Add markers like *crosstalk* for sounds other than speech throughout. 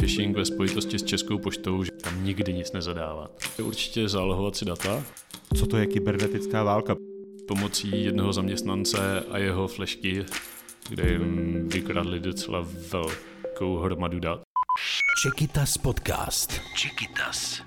Phishing ve spojitosti s Českou poštou, že tam nikdy nic nezadávat. Určitě zálohovat si data. Co to je kybernetická válka? Pomocí jednoho zaměstnance a jeho flešky, kde jim vykradli docela velkou hromadu dat. Čekytas podcast. Čekytas.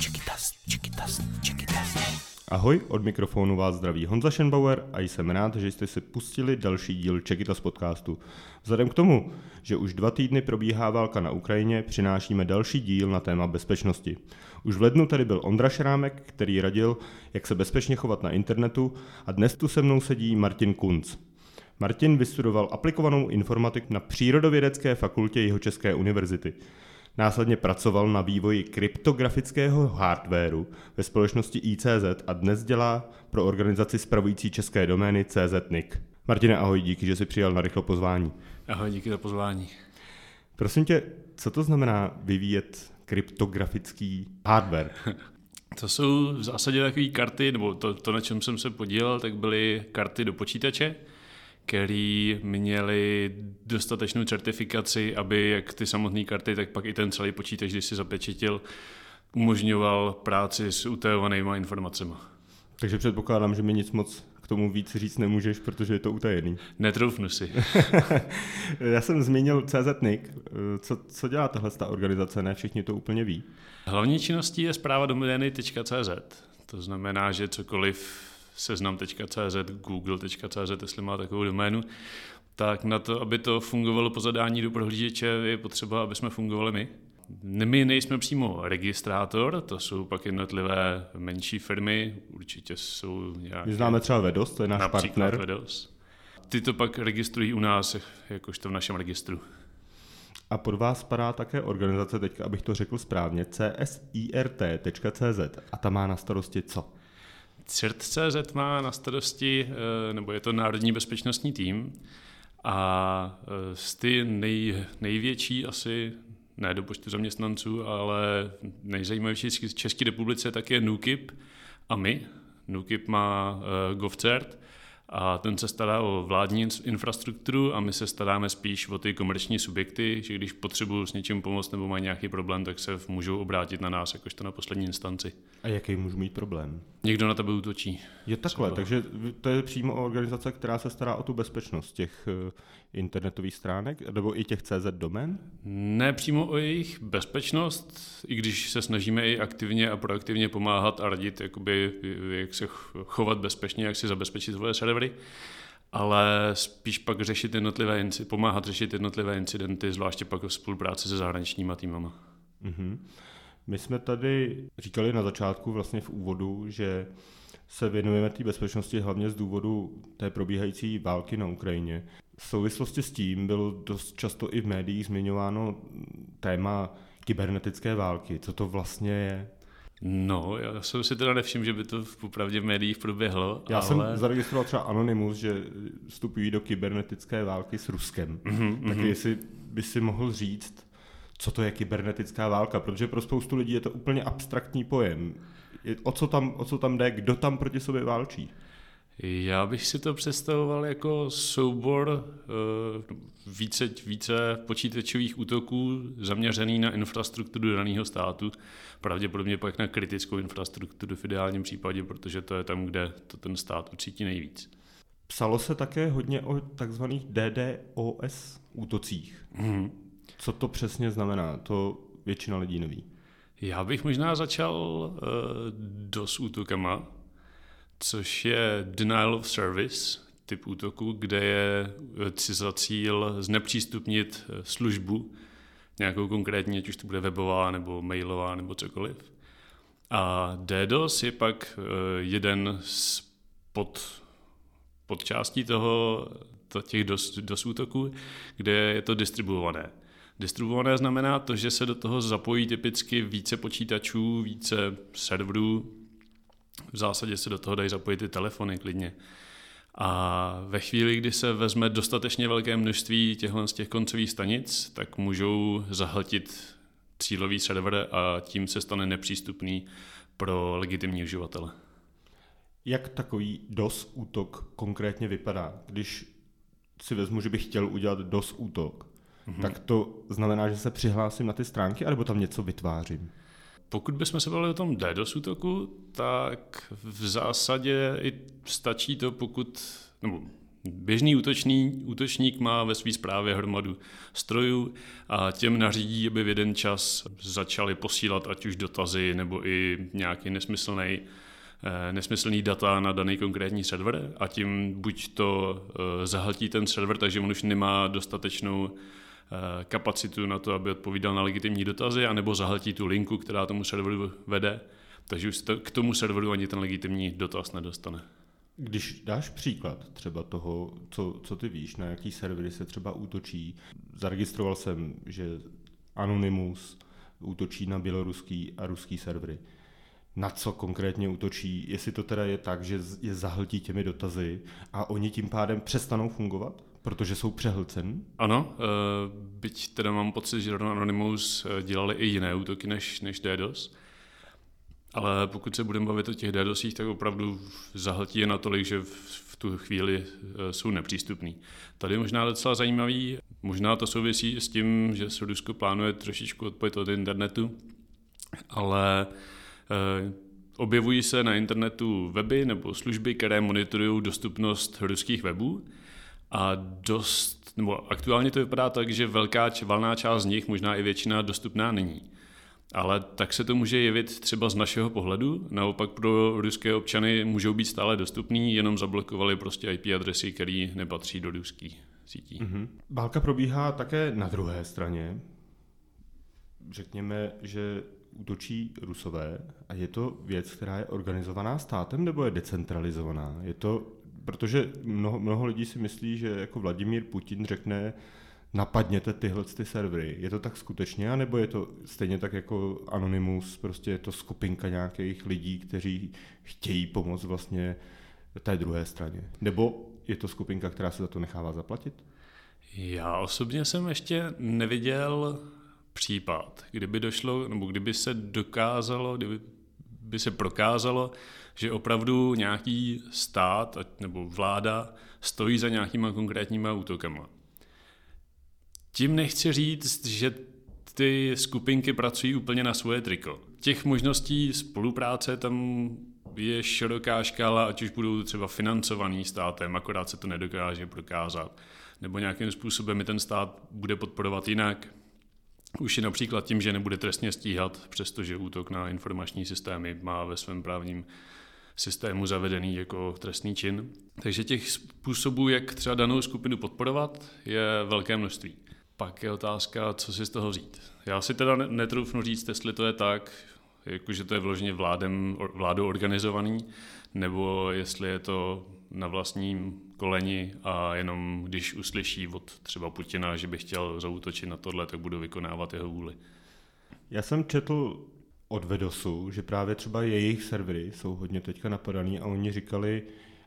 Čekytas, Čekytas, Čekytas. Ahoj, od mikrofonu vás zdraví Honza Schenbauer a jsem rád, že jste si pustili další díl Čekytas podcastu. Vzhledem k tomu, že už dva týdny probíhá válka na Ukrajině, přinášíme další díl na téma bezpečnosti. Už v lednu tady byl Ondra Šrámek, který radil, jak se bezpečně chovat na internetu a dnes tu se mnou sedí Martin Kunc. Martin vystudoval aplikovanou informatiku na Přírodovědecké fakultě Jihočeské univerzity. Následně pracoval na vývoji kryptografického hardwareu ve společnosti ICZ a dnes dělá pro organizaci spravující české domény CZNIC. Martine, ahoj, díky, že jsi přijal na rychlo pozvání. Ahoj, díky za pozvání. Prosím tě, co to znamená vyvíjet kryptografický hardware? *laughs* To jsou v zásadě takové karty, nebo to, to, na čem jsem se podílel, tak byly karty do počítače, který měli dostatečnou certifikaci, aby jak ty samotné karty, tak pak i ten celý počítač, když si zapečetil, umožňoval práci s utajovanými informacemi. Takže předpokládám, že mi nic moc k tomu víc říct nemůžeš, protože je to utajený. Netroufnu si. *laughs* Já jsem zmínil CZNIC. Co, co dělá tahle ta organizace? Ne všichni to úplně ví. Hlavní činností je zpráva domény.cz. To znamená, že cokoliv seznam.cz, google.cz, jestli má takovou doménu, tak na to, aby to fungovalo po zadání do prohlížeče, je potřeba, aby jsme fungovali my. My nejsme přímo registrátor, to jsou pak jednotlivé menší firmy, určitě jsou nějaké... My známe třeba Vedos, to je náš partner. Vedos. Ty to pak registrují u nás, jakožto v našem registru. A pod vás spadá také organizace, teďka abych to řekl správně, csirt.cz a ta má na starosti co? CIRT.cz má na starosti, eh, nebo je to Národní bezpečnostní tým, a eh, z ty nej, největší asi, ne do počtu zaměstnanců, ale nejzajímavější z České republice tak je NUKIP a my. NUKIP má uh, GovCert, a ten se stará o vládní infrastrukturu a my se staráme spíš o ty komerční subjekty, že když potřebují s něčím pomoct nebo mají nějaký problém, tak se můžou obrátit na nás, jakožto na poslední instanci. A jaký můžu mít problém? Někdo na tebe útočí. Je takhle, třeba. takže to je přímo organizace, která se stará o tu bezpečnost těch eh, internetových stránek, nebo i těch CZ domén? Ne přímo o jejich bezpečnost, i když se snažíme i aktivně a proaktivně pomáhat a radit, jakoby, jak se chovat bezpečně, jak si zabezpečit svoje servery, ale spíš pak řešit jednotlivé, pomáhat řešit jednotlivé incidenty, zvláště pak v spolupráci se zahraničníma týmama. Mm-hmm. My jsme tady říkali na začátku, vlastně v úvodu, že se věnujeme té bezpečnosti hlavně z důvodu té probíhající války na Ukrajině. V souvislosti s tím bylo dost často i v médiích zmiňováno téma kybernetické války. Co to vlastně je? No, já jsem si teda nevšiml, že by to v popravdě v médiích proběhlo. Já ale... jsem zaregistroval třeba Anonymous, že vstupují do kybernetické války s Ruskem. Mm-hmm, tak mm-hmm. jestli by si mohl říct, co to je kybernetická válka, protože pro spoustu lidí je to úplně abstraktní pojem. O co tam, o co tam jde, kdo tam proti sobě válčí? Já bych si to představoval jako soubor uh, více, více počítačových útoků zaměřený na infrastrukturu daného státu, pravděpodobně pak na kritickou infrastrukturu v ideálním případě, protože to je tam, kde to ten stát ucítí nejvíc. Psalo se také hodně o takzvaných DDoS útocích. Mm. Co to přesně znamená? To většina lidí neví. Já bych možná začal uh, DOS útokama, což je denial of service, typ útoku, kde je si za cíl znepřístupnit eh, službu, nějakou konkrétní, ať už to bude webová nebo mailová nebo cokoliv. A DDoS je pak eh, jeden z pod, podčástí toho, to, těch DOS, DOS útoků, kde je to distribuované. Distribuované znamená to, že se do toho zapojí typicky více počítačů, více serverů, v zásadě se do toho dají zapojit i telefony klidně. A ve chvíli, kdy se vezme dostatečně velké množství těchto z těch koncových stanic, tak můžou zahltit cílový server a tím se stane nepřístupný pro legitimní uživatele. Jak takový DOS útok konkrétně vypadá? Když si vezmu, že bych chtěl udělat DOS útok, mm-hmm. tak to znamená, že se přihlásím na ty stránky, anebo tam něco vytvářím? Pokud bychom se bavili o tom DDoS útoku, tak v zásadě i stačí to, pokud, nebo Běžný útočný, útočník má ve své správě hromadu strojů a těm nařídí, aby v jeden čas začali posílat ať už dotazy nebo i nějaký nesmyslný eh, nesmyslný data na daný konkrétní server. A tím buď to eh, zahltí ten server, takže on už nemá dostatečnou kapacitu na to, aby odpovídal na legitimní dotazy, anebo zahltí tu linku, která tomu serveru vede, takže už k tomu serveru ani ten legitimní dotaz nedostane. Když dáš příklad třeba toho, co, co ty víš, na jaký servery se třeba útočí, zaregistroval jsem, že Anonymous útočí na běloruský a ruský servery. Na co konkrétně útočí? Jestli to teda je tak, že je zahltí těmi dotazy a oni tím pádem přestanou fungovat? Protože jsou přehlcen? Ano, eh, byť teda mám pocit, že Anonymous eh, dělali i jiné útoky než, než DDoS. Ale pokud se budeme bavit o těch DDoSích, tak opravdu zahltí je natolik, že v tu chvíli e, jsou nepřístupný. Tady je možná docela zajímavý, možná to souvisí s tím, že se Rusko plánuje trošičku odpojit od internetu, ale objevují se na internetu weby nebo služby, které monitorují dostupnost ruských webů a dost, nebo aktuálně to vypadá tak, že velká valná část z nich, možná i většina, dostupná není. Ale tak se to může jevit třeba z našeho pohledu. Naopak pro ruské občany můžou být stále dostupný, jenom zablokovali prostě IP adresy, které nepatří do ruských sítí. Mm-hmm. Válka probíhá také na druhé straně. Řekněme, že útočí Rusové a je to věc, která je organizovaná státem nebo je decentralizovaná? Je to, protože mnoho, mnoho lidí si myslí, že jako Vladimír Putin řekne, napadněte tyhle ty servery. Je to tak skutečně, anebo je to stejně tak jako Anonymous, prostě je to skupinka nějakých lidí, kteří chtějí pomoct vlastně té druhé straně? Nebo je to skupinka, která se za to nechává zaplatit? Já osobně jsem ještě neviděl případ, kdyby došlo, nebo kdyby se dokázalo, kdyby by se prokázalo, že opravdu nějaký stát nebo vláda stojí za nějakýma konkrétníma útokama. Tím nechci říct, že ty skupinky pracují úplně na svoje triko. Těch možností spolupráce tam je široká škála, ať už budou třeba financovaný státem, akorát se to nedokáže prokázat, nebo nějakým způsobem mi ten stát bude podporovat jinak. Už je například tím, že nebude trestně stíhat, přestože útok na informační systémy má ve svém právním systému zavedený jako trestný čin. Takže těch způsobů, jak třeba danou skupinu podporovat, je velké množství. Pak je otázka, co si z toho vzít. Já si teda netroufnu říct, jestli to je tak, jakože to je vložně vládem, vládou organizovaný, nebo jestli je to na vlastním koleni a jenom když uslyší od třeba Putina, že by chtěl zautočit na tohle, tak budu vykonávat jeho vůli. Já jsem četl od Vedosu, že právě třeba jejich servery jsou hodně teďka napadaný a oni říkali,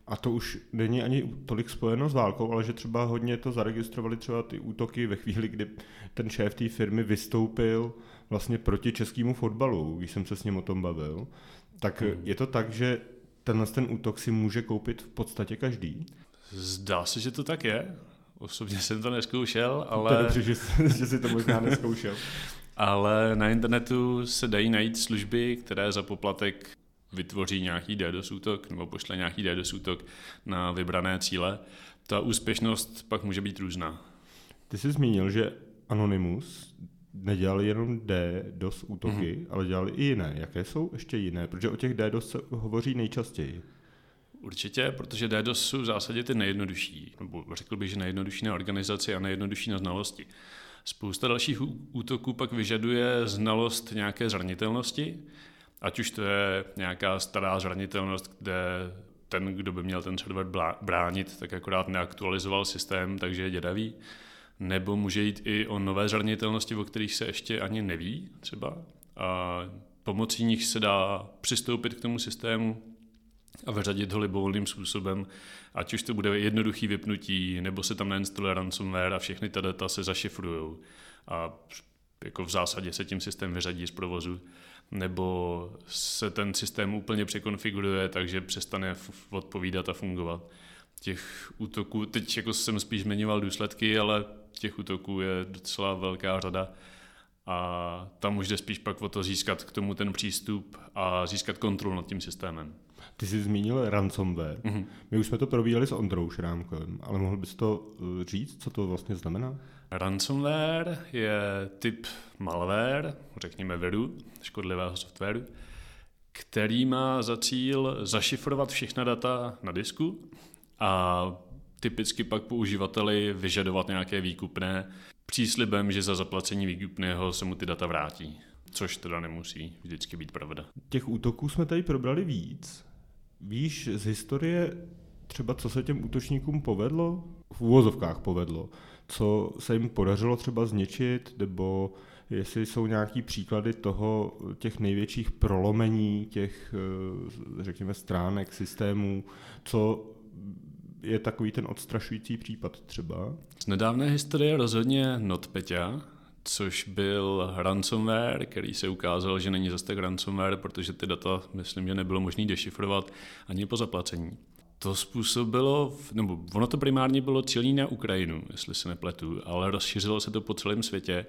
a to už není ani tolik spojeno s válkou, ale že třeba hodně to zaregistrovali třeba ty útoky ve chvíli, kdy ten šéf té firmy vystoupil vlastně proti českému fotbalu, když jsem se s ním o tom bavil. Tak hmm. je to tak, že tenhle ten útok si může koupit v podstatě každý? Zdá se, že to tak je. Osobně jsem to neskoušel, ale... To je dobře, že, *laughs* že si to možná neskoušel. *laughs* ale na internetu se dají najít služby, které za poplatek vytvoří nějaký DDoS útok nebo pošle nějaký DDoS útok na vybrané cíle, ta úspěšnost pak může být různá. Ty jsi zmínil, že Anonymous nedělali jenom DDoS útoky, mm-hmm. ale dělali i jiné. Jaké jsou ještě jiné? Protože o těch DDoS se hovoří nejčastěji. Určitě, protože DDoS jsou v zásadě ty nejjednodušší, nebo řekl bych, že nejjednodušší na organizaci a nejjednodušší na znalosti. Spousta dalších útoků pak vyžaduje znalost nějaké zranitelnosti, Ať už to je nějaká stará zranitelnost, kde ten, kdo by měl ten server bránit, tak akorát neaktualizoval systém, takže je dědavý. Nebo může jít i o nové zranitelnosti, o kterých se ještě ani neví třeba. A pomocí nich se dá přistoupit k tomu systému a vyřadit ho libovolným způsobem, ať už to bude jednoduchý vypnutí, nebo se tam nainstaluje ransomware a všechny ta data se zašifrují. A jako v zásadě se tím systém vyřadí z provozu nebo se ten systém úplně překonfiguruje, takže přestane odpovídat a fungovat. Těch útoků, teď jako jsem spíš zmiňoval důsledky, ale těch útoků je docela velká řada a tam už jde spíš pak o to získat k tomu ten přístup a získat kontrolu nad tím systémem. Ty jsi zmínil ransomware. Mm-hmm. My už jsme to probíhali s Ondrou Šrámkem, ale mohl bys to eh, říct, co to vlastně znamená? Ransomware je typ malware, řekněme viru, škodlivého softwaru, který má za cíl zašifrovat všechna data na disku a typicky pak použivateli vyžadovat nějaké výkupné příslibem, že za zaplacení výkupného se mu ty data vrátí. Což teda nemusí vždycky být pravda. Těch útoků jsme tady probrali víc. Víš z historie třeba, co se těm útočníkům povedlo? V úvozovkách povedlo. Co se jim podařilo třeba zničit, nebo jestli jsou nějaký příklady toho, těch největších prolomení těch, eh, řekněme, stránek, systémů, co je takový ten odstrašující případ třeba? Z nedávné historie rozhodně NotPetya, což byl ransomware, který se ukázal, že není zase tak ransomware, protože ty data, myslím, že nebylo možné dešifrovat ani po zaplacení. To způsobilo, nebo ono to primárně bylo cílí na Ukrajinu, jestli se nepletu, ale rozšířilo se to po celém světě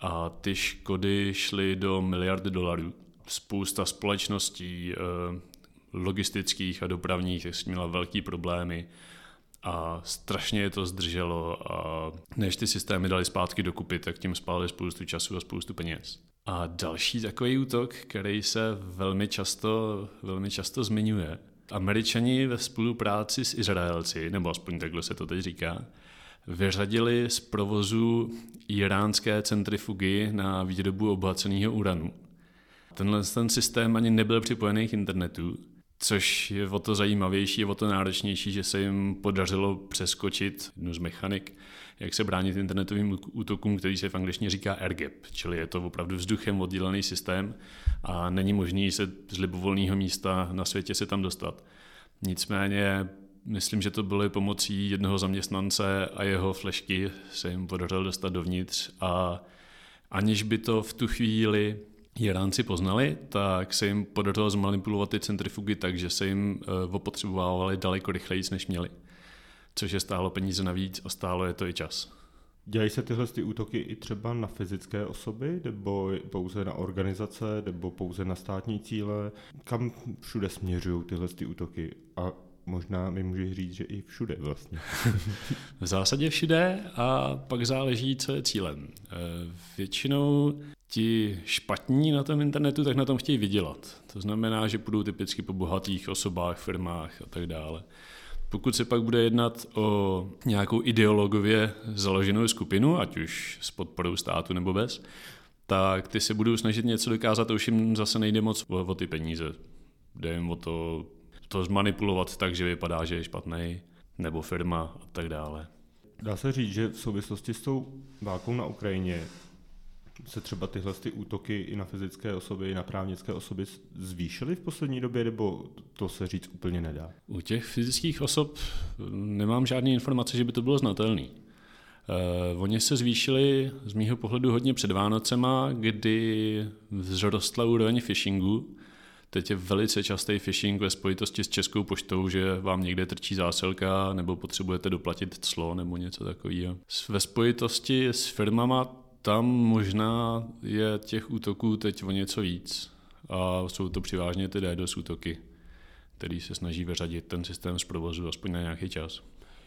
a ty škody šly do miliardy dolarů. Spousta společností, eh, logistických a dopravních měla velký problémy a strašně je to zdrželo a než ty systémy dali zpátky dokupy, tak tím spálili spoustu času a spoustu peněz. A další takový útok, který se velmi často, velmi často zmiňuje, Američani ve spolupráci s Izraelci, nebo aspoň takhle se to teď říká, vyřadili z provozu iránské centrifugy na výrobu obohaceného uranu. Tenhle ten systém ani nebyl připojený k internetu, což je o to zajímavější, je o to náročnější, že se jim podařilo přeskočit jednu z mechanik, jak se bránit internetovým útokům, který se v angličtině říká airgap, čili je to opravdu vzduchem oddělený systém a není možný se z libovolného místa na světě se tam dostat. Nicméně myslím, že to bylo pomocí jednoho zaměstnance a jeho flešky se jim podařilo dostat dovnitř a aniž by to v tu chvíli Iránci poznali, tak se jim podařilo zmanipulovat ty centrifugy tak, že se jim eh, opotřebovávali daleko rychleji, než měli. Což je stálo peníze navíc a stálo je to i čas. Dělají se tyhle ty útoky i třeba na fyzické osoby, nebo pouze na organizace, nebo pouze na státní cíle? Kam všude směřují tyhle ty útoky? A možná mi můžeš říct, že i všude vlastně. *laughs* v zásadě všude a pak záleží, co je cílem. Eh, většinou ti špatní na tom internetu, tak na tom chtějí vydělat. To znamená, že budou typicky po bohatých osobách, firmách a tak dále. Pokud se pak bude jednat o nějakou ideologově založenou skupinu, ať už s podporou státu nebo bez, tak ty se budou snažit něco dokázat už jim zase nejde moc o, o ty peníze. Jde jim o to, to zmanipulovat tak, že vypadá, že je špatný, nebo firma a tak dále. Dá se říct, že v souvislosti s tou válkou na Ukrajině se třeba tyhle ty útoky i na fyzické osoby, i na právnické osoby zvýšily v poslední době, nebo to se říct úplně nedá? U těch fyzických osob nemám žádné informace, že by to bylo znatelné. Uh, oni se zvýšili z mýho pohledu hodně před Vánocema, kdy vzrostla úroveň phishingu. Teď je velice častý phishing ve spojitosti s Českou poštou, že vám někde trčí zásilka nebo potřebujete doplatit clo nebo něco takového. Ve spojitosti s firmama tam možná je těch útoků teď o něco víc. A jsou to přivážně ty DDoS útoky, který se snaží vyřadit ten systém z provozu aspoň na nějaký čas.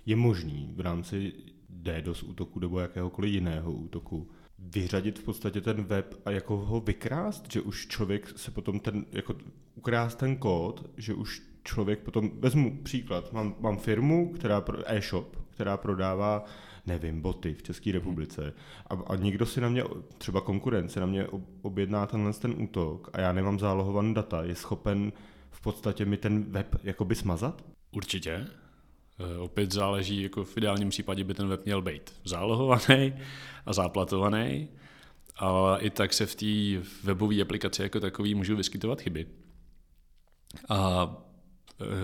Je možný v rámci DDoS útoku nebo jakéhokoliv jiného útoku vyřadit v podstatě ten web a jako ho vykrást, že už člověk se potom ten, jako ukrást ten kód, že už člověk potom, vezmu příklad, mám, mám firmu, která, e-shop, která prodává nevím, boty v České republice a, a někdo si na mě, třeba konkurence, na mě objedná tenhle ten útok a já nemám zálohovaný data, je schopen v podstatě mi ten web jakoby smazat? Určitě. E, opět záleží, jako v ideálním případě by ten web měl být zálohovaný a záplatovaný, ale i tak se v té webové aplikaci jako takový můžou vyskytovat chyby. A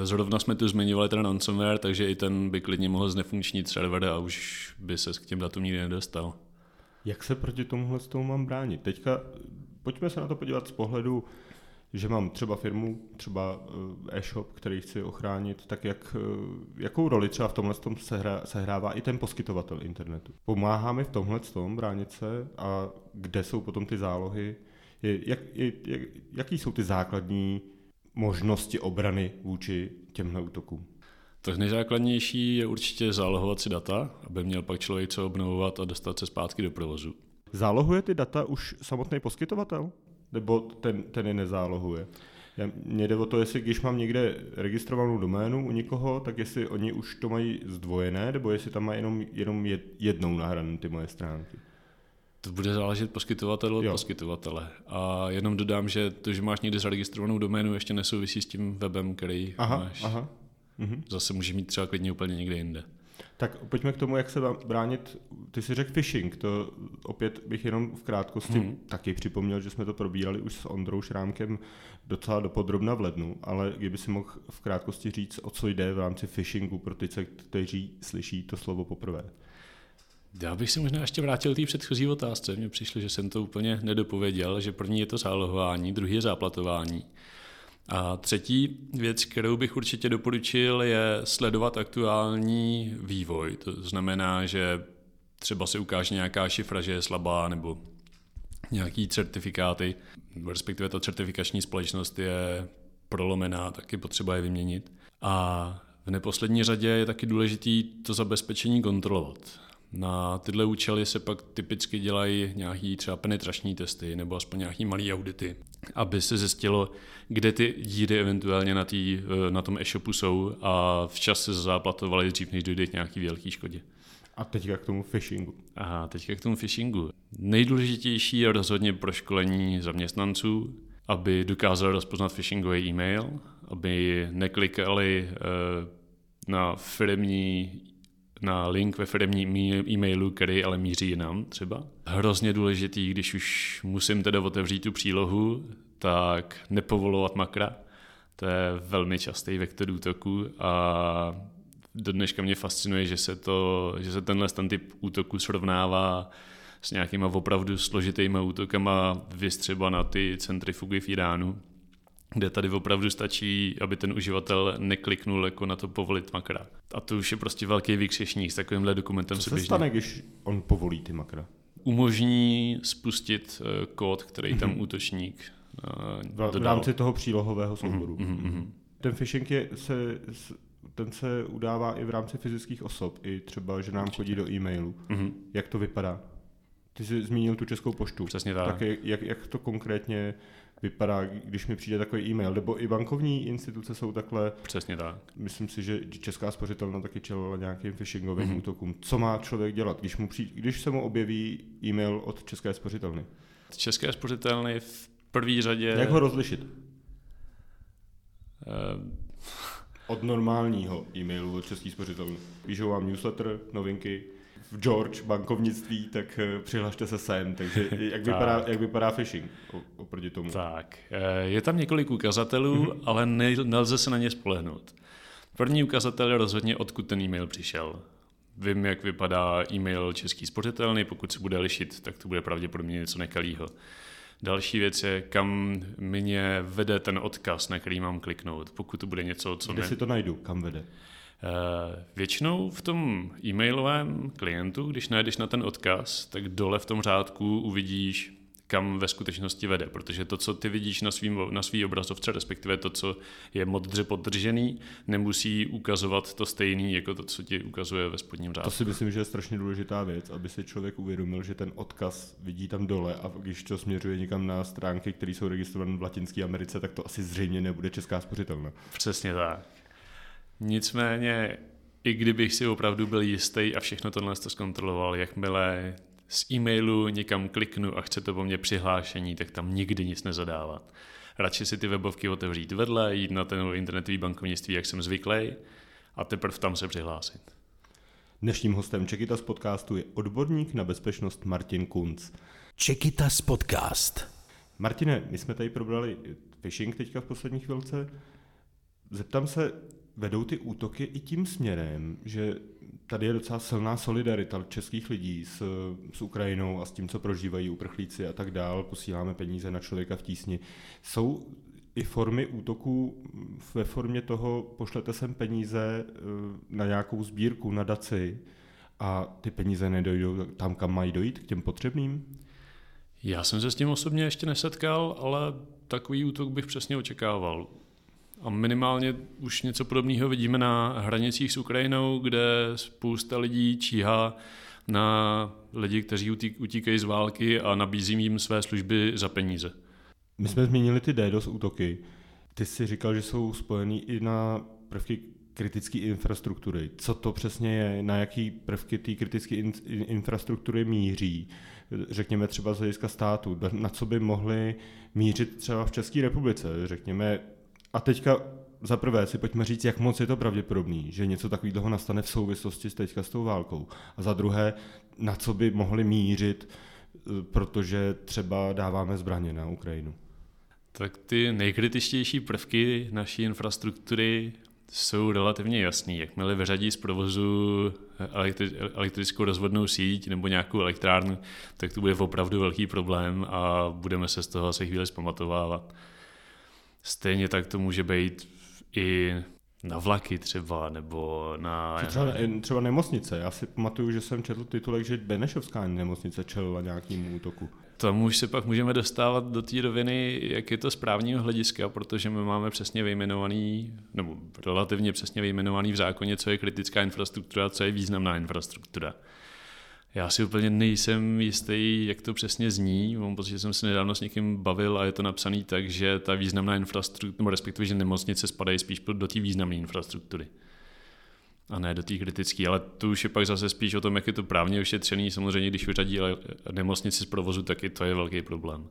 zrovna jsme tu zmiňovali ten ransomware, takže i ten by klidně mohl znefunkčnit server a už by se k těm datům nikdy nedostal. Jak se proti tomuhle toho mám bránit? Teďka pojďme se na to podívat z pohledu že mám třeba firmu, třeba eh, e-shop, který chci ochránit, tak jak, eh, jakou roli třeba v tomhle tom sehrá, sehrává i ten poskytovatel internetu? Pomáhá mi v tomhle tom bránit se a kde jsou potom ty zálohy? Jak, jak, jaký jsou ty základní možnosti obrany vůči těmhle útokům? Tak nejzákladnější je určitě zálohovat si data, aby měl pak člověk co obnovovat a dostat se zpátky do provozu. Zálohuje ty data už samotný poskytovatel? Nebo ten, ten je nezálohuje? Já, mě jde o to, jestli když mám někde registrovanou doménu u někoho, tak jestli oni už to mají zdvojené, nebo jestli tam mají jenom, jenom jednou nahrané ty moje stránky. To bude záležet poskytovatel od jo. poskytovatele. A jenom dodám, že to, že máš někde zaregistrovanou doménu, ještě nesouvisí s tím webem, který aha, máš. Aha. Mhm. Zase může mít třeba klidně úplně někde jinde. Tak pojďme k tomu, jak se bránit. Ty si řekl phishing, to opět bych jenom v krátkosti hmm. taky připomněl, že jsme to probírali už s Ondrou Šrámkem docela dopodrobna v lednu, ale kdyby si mohl v krátkosti říct, o co jde v rámci phishingu pro ty, kteří slyší to slovo poprvé. Já bych se možná ještě vrátil té předchozí otázce. Mně přišlo, že jsem to úplně nedopověděl, že první je to zálohování, druhý je záplatování. A třetí věc, kterou bych určitě doporučil, je sledovat aktuální vývoj. To znamená, že třeba se ukáže nějaká šifra, že je slabá, nebo nějaký certifikáty, respektive ta certifikační společnost je prolomená, taky potřeba je vyměnit. A v neposlední řadě je taky důležitý to zabezpečení kontrolovat. Na tyhle účely se pak typicky dělají nějaký třeba penetrační testy nebo aspoň nějaký malý audity, aby se zjistilo, kde ty díry eventuálně na, tý, eh, na tom e-shopu jsou a včas se záplatovaly dřív, než dojde k nějaký velký škodě. A teďka k tomu phishingu. A teďka k tomu phishingu. Nejdůležitější je rozhodně proškolení zaměstnanců, aby dokázali rozpoznat phishingový e-mail, aby neklikali eh, na firmní na link ve firmním e-mailu, který ale míří jinam třeba. Hrozně důležitý, když už musím teda otevřít tu přílohu, tak nepovolovat makra. To je velmi častý vektor útoku a do dneška mě fascinuje, že se, to, že se tenhle ten typ útoku srovnává s nějakýma opravdu složitýma útokama vystřeba na ty centrifugy v Iránu, kde tady opravdu stačí, aby ten uživatel nekliknul jako na to povolit makra. A to už je prostě velký vykřešník s takovýmhle dokumentem. Co se běžně... stane, když on povolí ty makra? Umožní spustit eh, kód, který mm-hmm. tam mhm. útočník uh, v, v rámci toho přílohového souboru. Mm-hmm. Mm-hmm. Ten phishing je, se, ten se udává i v rámci fyzických osob, i třeba, že nám chodí do e-mailu. Mm-hmm. Jak to vypadá? Ty jsi zmínil tu českou poštu. Přesně tak. tak jak, jak to konkrétně vypadá, když mi přijde takový e-mail, nebo i bankovní instituce jsou takhle. Přesně tak. Myslím si, že Česká spořitelna taky čelila nějakým phishingovým mm-hmm. útokům. Co má člověk dělat, když, mu přijde, když se mu objeví e-mail od České spořitelny? České spořitelny v první řadě... Jak ho rozlišit? Uh... Od normálního e-mailu od České spořitelny. Píšou vám newsletter, novinky, v George bankovnictví, tak eh, přihlašte se sem. Takže *laughs* jak, vypadá, jak vypadá phishing oproti tomu? Tak, eh, je tam několik ukazatelů, mm-hmm. ale ne, nelze se na ně spolehnout. První ukazatel je rozhodně, odkud ten e-mail přišel. Vím, jak vypadá e-mail český spořitelný, pokud se bude lišit, tak to bude pravděpodobně něco nekalýho. Další věc je, kam mě vede ten odkaz, na který mám kliknout, pokud to bude něco, co Kde ne... si to najdu, kam vede? Eh, většinou v tom e-mailovém klientu, když najdeš na ten odkaz, tak dole v tom řádku uvidíš, kam ve skutečnosti vede, protože to, co ty vidíš na, svým, na svý obrazovce, respektive to, co je modře podržený, nemusí ukazovat to stejný, jako to, co ti ukazuje ve spodním řádku. To si myslím, že je strašně důležitá věc, aby si člověk uvědomil, že ten odkaz vidí tam dole a když to směřuje někam na stránky, které jsou registrované v Latinské Americe, tak to asi zřejmě nebude česká spořitelna. Přesně tak. Nicméně, i kdybych si opravdu byl jistý a všechno tohle to zkontroloval, jakmile z e-mailu někam kliknu a chce to po mně přihlášení, tak tam nikdy nic nezadávat. Radši si ty webovky otevřít vedle, jít na ten internetový bankovnictví, jak jsem zvyklý, a teprve tam se přihlásit. Dnešním hostem Čekitas podcastu je odborník na bezpečnost Martin Kunc. Čekitas podcast. Martine, my jsme tady probrali phishing teďka v poslední chvilce. Zeptám se, vedou ty útoky i tím směrem, že tady je docela silná solidarita českých lidí s, s Ukrajinou a s tím, co prožívají uprchlíci a tak dál. Posíláme peníze na člověka v tísni. Jsou i formy útoků ve formě toho, pošlete sem peníze eh, na nějakou sbírku, na daci a ty peníze nedojdou tam, kam mají dojít, k těm potřebným? Já jsem se s tím osobně ještě nesetkal, ale takový útok bych přesně očekával. A minimálně už něco podobného vidíme na hranicích s Ukrajinou, kde spousta lidí číhá na lidi, kteří utíkají z války a nabízí jim své služby za peníze. My jsme zmínili ty DDoS útoky. Ty jsi říkal, že jsou spojený i na prvky kritické infrastruktury. Co to přesně je, na jaký prvky té kritické in, infrastruktury míří? Řekněme třeba z hlediska státu, na co by mohli mířit třeba v České republice, řekněme. A teďka za prvé si pojďme říct, jak moc je to pravděpodobný, že něco takového nastane v souvislosti s teďka s tou válkou. A za druhé, na co by mohli mířit, protože třeba dáváme zbraně na Ukrajinu. Tak ty nejkritičtější prvky naší infrastruktury jsou relativně jasný. Jakmile vyřadí z provozu elektri- elektrickou rozvodnou síť nebo nějakou elektrárnu, tak to bude opravdu velký problém a budeme se z toho asi chvíli zpamatovávat. Stejně tak to může být i na vlaky třeba, nebo na... Třeba, třeba nemocnice. Já si pamatuju, že jsem četl titulek, že Benešovská nemocnice čelila nějakému útoku tam už se pak můžeme dostávat do té roviny, jak je to z právního hlediska, protože my máme přesně vyjmenovaný, nebo relativně přesně vyjmenovaný v zákoně, co je kritická infrastruktura, co je významná infrastruktura. Já si úplně nejsem jistý, jak to přesně zní. Mám pocit, že jsem se nedávno s někým bavil a je to napsaný tak, že ta významná infrastruktura, nebo respektive, že nemocnice spadají spíš do té významné infrastruktury a ne do té kritické. Ale to už je pak zase spíš o tom, jak je to právně ošetřený. Samozřejmě, když vyřadí nemocnici z provozu, tak i to je velký problém.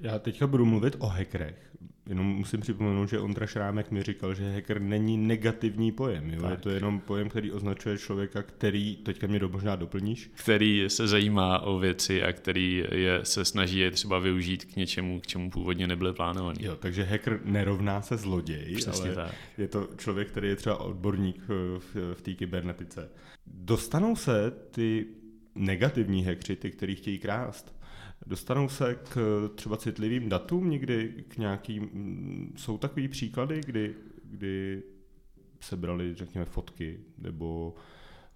Já teďka budu mluvit o hackerech. Jenom musím připomenout, že Ondra Šrámek mi říkal, že hacker není negativní pojem. Jo? Je to jenom pojem, který označuje člověka, který, teďka mě do, možná doplníš. Který se zajímá o věci a který je, se snaží je třeba využít k něčemu, k čemu původně nebyly plánovaný. Jo, takže hacker nerovná se zloděj, Přesně ale tak. je to člověk, který je třeba odborník v, v, v té kybernetice. Dostanou se ty negativní hackři, ty, kteří chtějí krást, Dostanou se k třeba citlivým datům někdy, k nějakým, jsou takový příklady, kdy, kdy sebrali, řekněme, fotky, nebo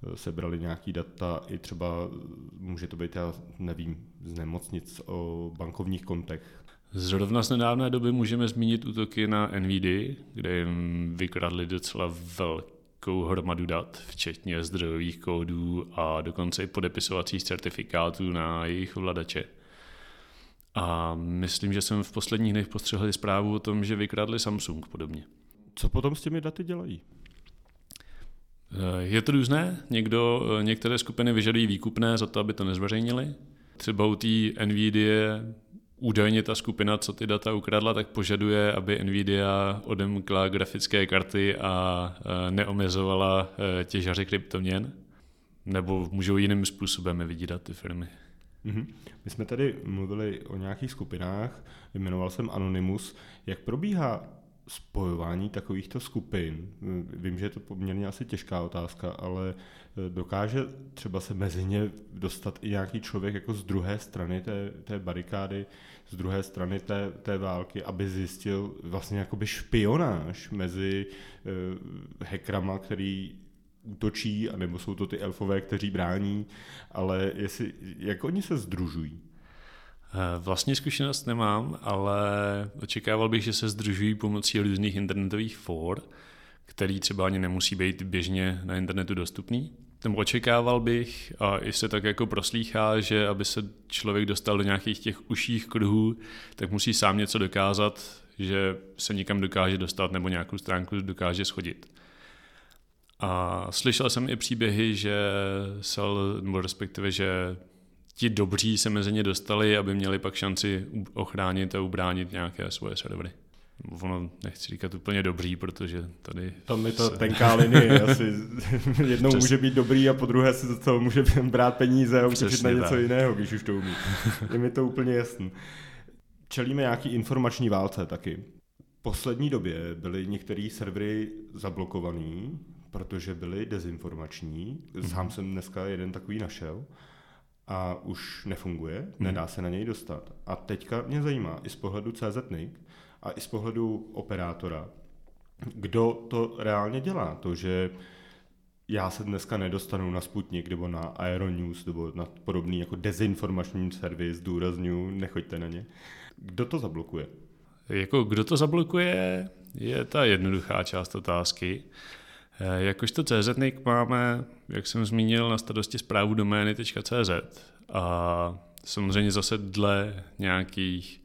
eh, sebrali nějaký data, i třeba může to být, já nevím, z nemocnic o bankovních kontech. Zrovna z nedávné doby můžeme zmínit útoky na NVD, kde jim vykradli docela velkou hromadu dat, včetně zdrojových kódů a dokonce i podepisovacích certifikátů na jejich vladače. A myslím, že jsem v posledních dnech postřehl zprávu o tom, že vykradli Samsung podobně. Co potom s těmi daty dělají? Eh, je to různé. Někdo, eh, některé skupiny vyžadují výkupné za to, aby to nezveřejnili. Třeba u té NVIDIA údajně ta skupina, co ty data ukradla, tak požaduje, aby NVIDIA odemkla grafické karty a eh, neomezovala těžaři kryptoměn. Nebo můžou jiným způsobem vydírat ty firmy. Mm-hmm. My jsme tady mluvili o nějakých skupinách, jmenoval jsem Anonymous. Jak probíhá spojování takovýchto skupin? Vím, že je to poměrně asi těžká otázka, ale eh, dokáže třeba se mezi ně dostat i nějaký člověk jako z druhé strany té, té barikády, z druhé strany té, té války, aby zjistil vlastně jakoby špionáž mezi uh, hackerama, který útočí, anebo jsou to ty elfové, kteří brání, ale jestli, jak oni se združují? Eh, vlastní zkušenost nemám, ale očekával bych, že se združují pomocí různých internetových for, který třeba ani nemusí být běžně na internetu dostupný. Nebo očekával bych, a i se tak jako proslýchá, že aby se člověk dostal do nějakých těch užších kruhů, tak musí sám něco dokázat, že se někam dokáže dostat nebo nějakou stránku dokáže schodit. A slyšel jsem i příběhy, že se, nebo respektive, že ti dobří se mezi ně dostali, aby měli pak šanci ochránit a ubránit nějaké svoje servery. Ono nechci říkat úplně dobrý, protože tady... Tam je to se... tenká linie, *laughs* asi jednou Přes... může být dobrý a po druhé si za to může *laughs* brát peníze a učit na něco tak. jiného, když už to umí. *laughs* je mi to úplně jasný. Čelíme nějaký informační válce taky. V poslední době byly některé servery zablokovaný, protože byly dezinformační. Mm-hmm. Sám jsem dneska jeden takový našel a už nefunguje, mm-hmm. nedá se na něj dostat. A teďka mě zajímá i z pohledu CZNIC, a i z pohledu operátora, kdo to reálně dělá. To, že já se dneska nedostanu na Sputnik nebo na Aeronews nebo na podobný jako dezinformační servis, důrazňu, nechoďte na ně. Kdo to zablokuje? Jako kdo to zablokuje, je ta jednoduchá část otázky. Eh, jakožto CZNIC máme, jak jsem zmínil, na starosti zprávu domény.cz a samozřejmě zase dle nějakých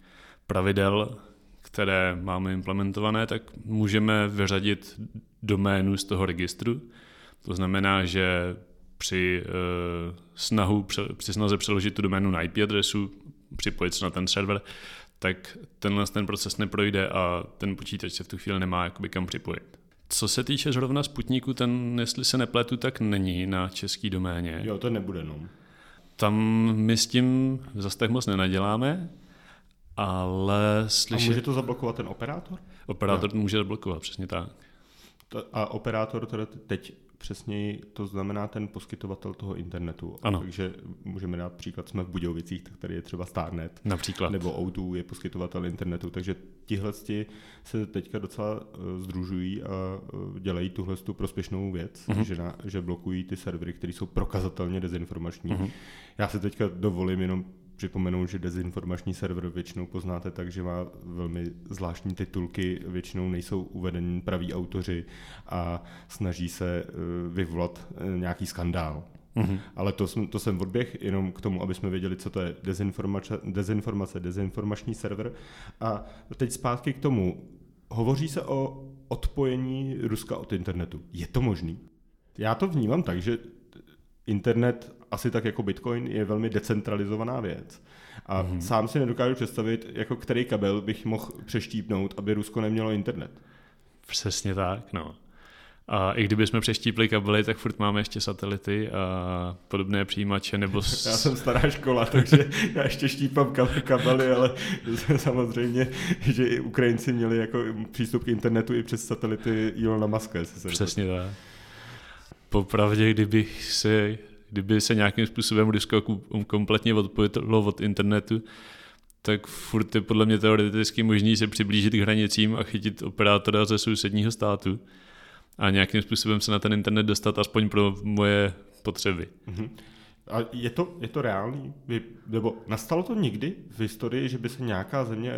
pravidel, které máme implementované, tak můžeme vyřadit doménu z toho registru. To znamená, že při uh, snahu, při snaze přeložit tu doménu na IP adresu, připojit se na ten server, tak tenhle ten proces neprojde a ten počítač se v tu chvíli nemá jakoby kam připojit. Co se týče zrovna Sputniku, ten, jestli se nepletu, tak není na český doméně. Jo, to nebude, no. Tam my s tím zase tak moc nenaděláme, ale slyšet... A může to zablokovat ten operátor? Operátor to může zablokovat, přesně tak. A operátor teda teď přesněji to znamená ten poskytovatel toho internetu. Ano. Takže můžeme dát příklad, jsme v Budějovicích, tak tady je třeba Starnet. Například. Nebo O2 je poskytovatel internetu. Takže tihle se teďka docela uh, združují a uh, dělají tuhle tu prospěšnou věc, uh-huh. že, na, že blokují ty servery, které jsou prokazatelně dezinformační. Uh-huh. Já si teďka dovolím jenom připomenout, že dezinformační server většinou poznáte tak, že má velmi zvláštní titulky, většinou nejsou uvedeni praví autoři a snaží se eh, vyvolat eh, nějaký skandál. Mm-hmm. Ale to, jsem, to jsem odběh jenom k tomu, aby jsme věděli, co to je dezinformace, dezinformace, dezinformační server. A teď zpátky k tomu. Hovoří se o odpojení Ruska od internetu. Je to možný? Já to vnímám tak, že internet asi tak jako Bitcoin je velmi decentralizovaná věc. A mm-hmm. sám si nedokážu představit, jako který kabel bych mohl přeštípnout, aby Rusko nemělo internet. Přesně tak, no. A i kdyby jsme přeštípli kabely, tak furt máme ještě satelity a podobné přijímače. Nebo *laughs* s... Já jsem stará škola, takže já ještě štípám kabely, ale *laughs* samozřejmě, že i Ukrajinci měli jako přístup k internetu i přes satelity Ilona Muska. Přesně tak. Popravdě, kdybych se kdyby se nějakým způsobem Rusko kompletně odpojilo od internetu, tak furt je podle mě teoreticky možný se přiblížit k hranicím a chytit operátora ze sousedního státu a nějakým způsobem se na ten internet dostat aspoň pro moje potřeby. Mm-hmm. A je to, je to reálný? Vy, nebo nastalo to někdy v historii, že by se nějaká země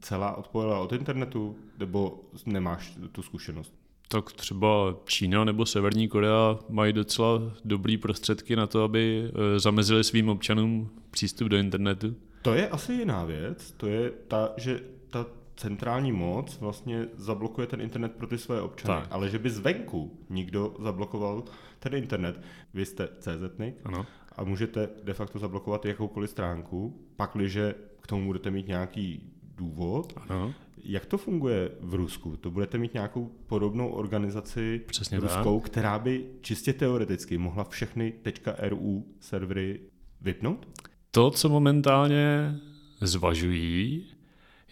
celá odpojila od internetu, nebo nemáš tu zkušenost? tak třeba Čína nebo Severní Korea mají docela dobrý prostředky na to, aby eh, zamezili svým občanům přístup do internetu. To je asi jiná věc. To je ta, že ta centrální moc vlastně zablokuje ten internet pro ty své občany. Tak. Ale že by zvenku nikdo zablokoval ten internet. Vy jste CZNIC ano. a můžete de facto zablokovat jakoukoliv stránku, pakliže k tomu budete mít nějaký důvod. Ano. Jak to funguje v Rusku? To budete mít nějakou podobnou organizaci Přesně ruskou, tak. která by čistě teoreticky mohla všechny .ru servery vypnout? To, co momentálně zvažují,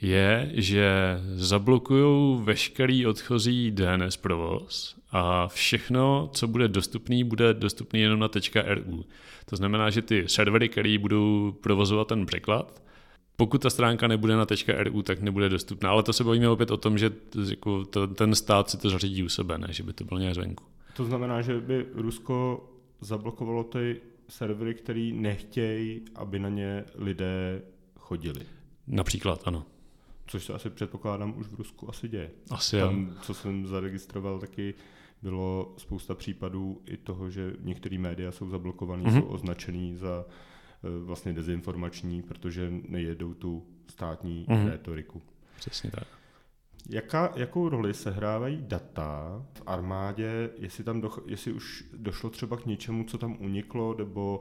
je, že zablokují veškerý odchozí DNS provoz a všechno, co bude dostupný, bude dostupný jenom na .ru. To znamená, že ty servery, které budou provozovat ten překlad, pokud ta stránka nebude na .ru, tak nebude dostupná. Ale to se bavíme opět o tom, že jako to, ten stát si to zařídí u sebe, ne, že by to bylo nějak zvenku. To znamená, že by Rusko zablokovalo ty servery, který nechtějí, aby na ně lidé chodili. Například, ano. Což se asi předpokládám už v Rusku asi děje. Asi Tam, jo. co jsem zaregistroval, taky bylo spousta případů i toho, že některé média jsou zablokované, mm-hmm. jsou označený za Eh, vlastně dezinformační, protože nejedou tu státní mm. rétoriku. Přesně tak. Jaká, jakou roli sehrávají data v armádě, jestli, tam do, jestli už došlo třeba k něčemu, co tam uniklo, nebo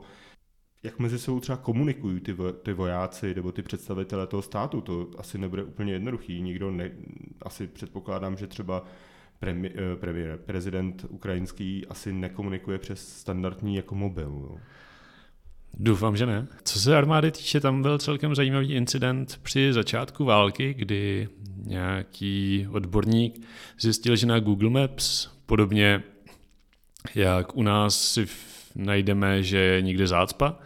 jak mezi sebou třeba komunikují ty, vo, ty vojáci nebo ty představitelé toho státu, to asi nebude úplně jednoduchý. Nikdo ne, asi předpokládám, že třeba premiér, eh, premiér prezident ukrajinský asi nekomunikuje přes standardní jako mobil. Jo. Doufám, že ne. Co se armády týče, tam byl celkem zajímavý incident při začátku války, kdy nějaký odborník zjistil, že na Google Maps, podobně jak u nás si najdeme, že je někde zácpa,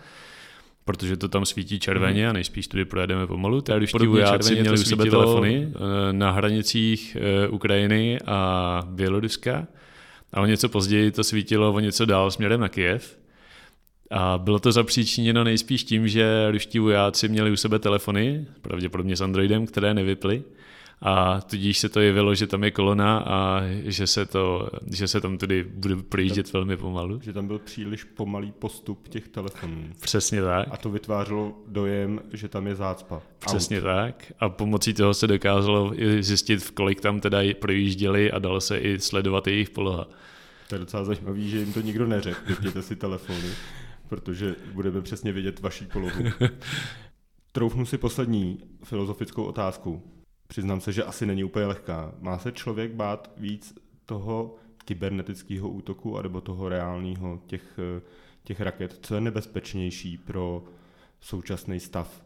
protože to tam svítí červeně a nejspíš tudy projedeme pomalu. Tady vojáci měli u sebe telefony eh, na hranicích eh, Ukrajiny a Běloruska a o něco později to svítilo o něco dál směrem na Kiev. A bylo to zapříčiněno nejspíš tím, že ruští vojáci měli u sebe telefony, pravděpodobně s Androidem, které nevyply a tudíž se to jevilo, že tam je kolona a že se, to, že se tam tedy bude projíždět velmi pomalu. Že tam byl příliš pomalý postup těch telefonů. Přesně tak. A to vytvářelo dojem, že tam je zácpa. Přesně Out. tak. A pomocí toho se dokázalo zjistit, v kolik tam teda projížděli a dalo se i sledovat jejich poloha. To je docela zajímavé, že jim to nikdo neřekl, vypněte si telefony, protože budeme přesně vidět vaší polohu. *laughs* Troufnu si poslední filozofickou otázku. Přiznám se, že asi není úplně lehká. Má se člověk bát víc toho kybernetického útoku anebo toho reálného těch, těch raket? Co je nebezpečnější pro současný stav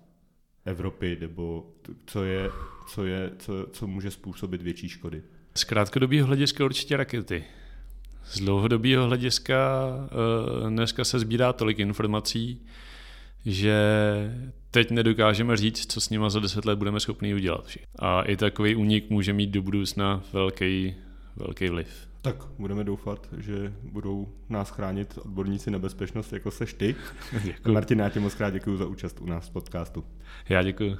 Evropy, nebo co, je, co, je, co, co může způsobit větší škody? Z krátkodobého hlediska určitě rakety. Z dlouhodobého hlediska uh, dneska se sbírá tolik informací, že teď nedokážeme říct, co s nima za deset let budeme schopni udělat. A i takový únik může mít do budoucna velký, velký vliv. Tak budeme doufat, že budou nás chránit odborníci na bezpečnost, jako seš ty. *laughs* Děkuji. Martin, já ti moc krát děkuji za účast u nás v podcastu. Já děkuji.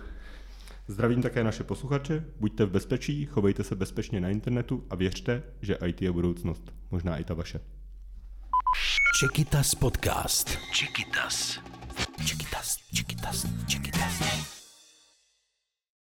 Zdravím také naše posluchače, buďte v bezpečí, chovejte se bezpečně na internetu a věřte, že IT je budoucnost. Možná i ta vaše. Čekytas podcast. Čekytas. Chiquitas, chiquitas, chiquitas.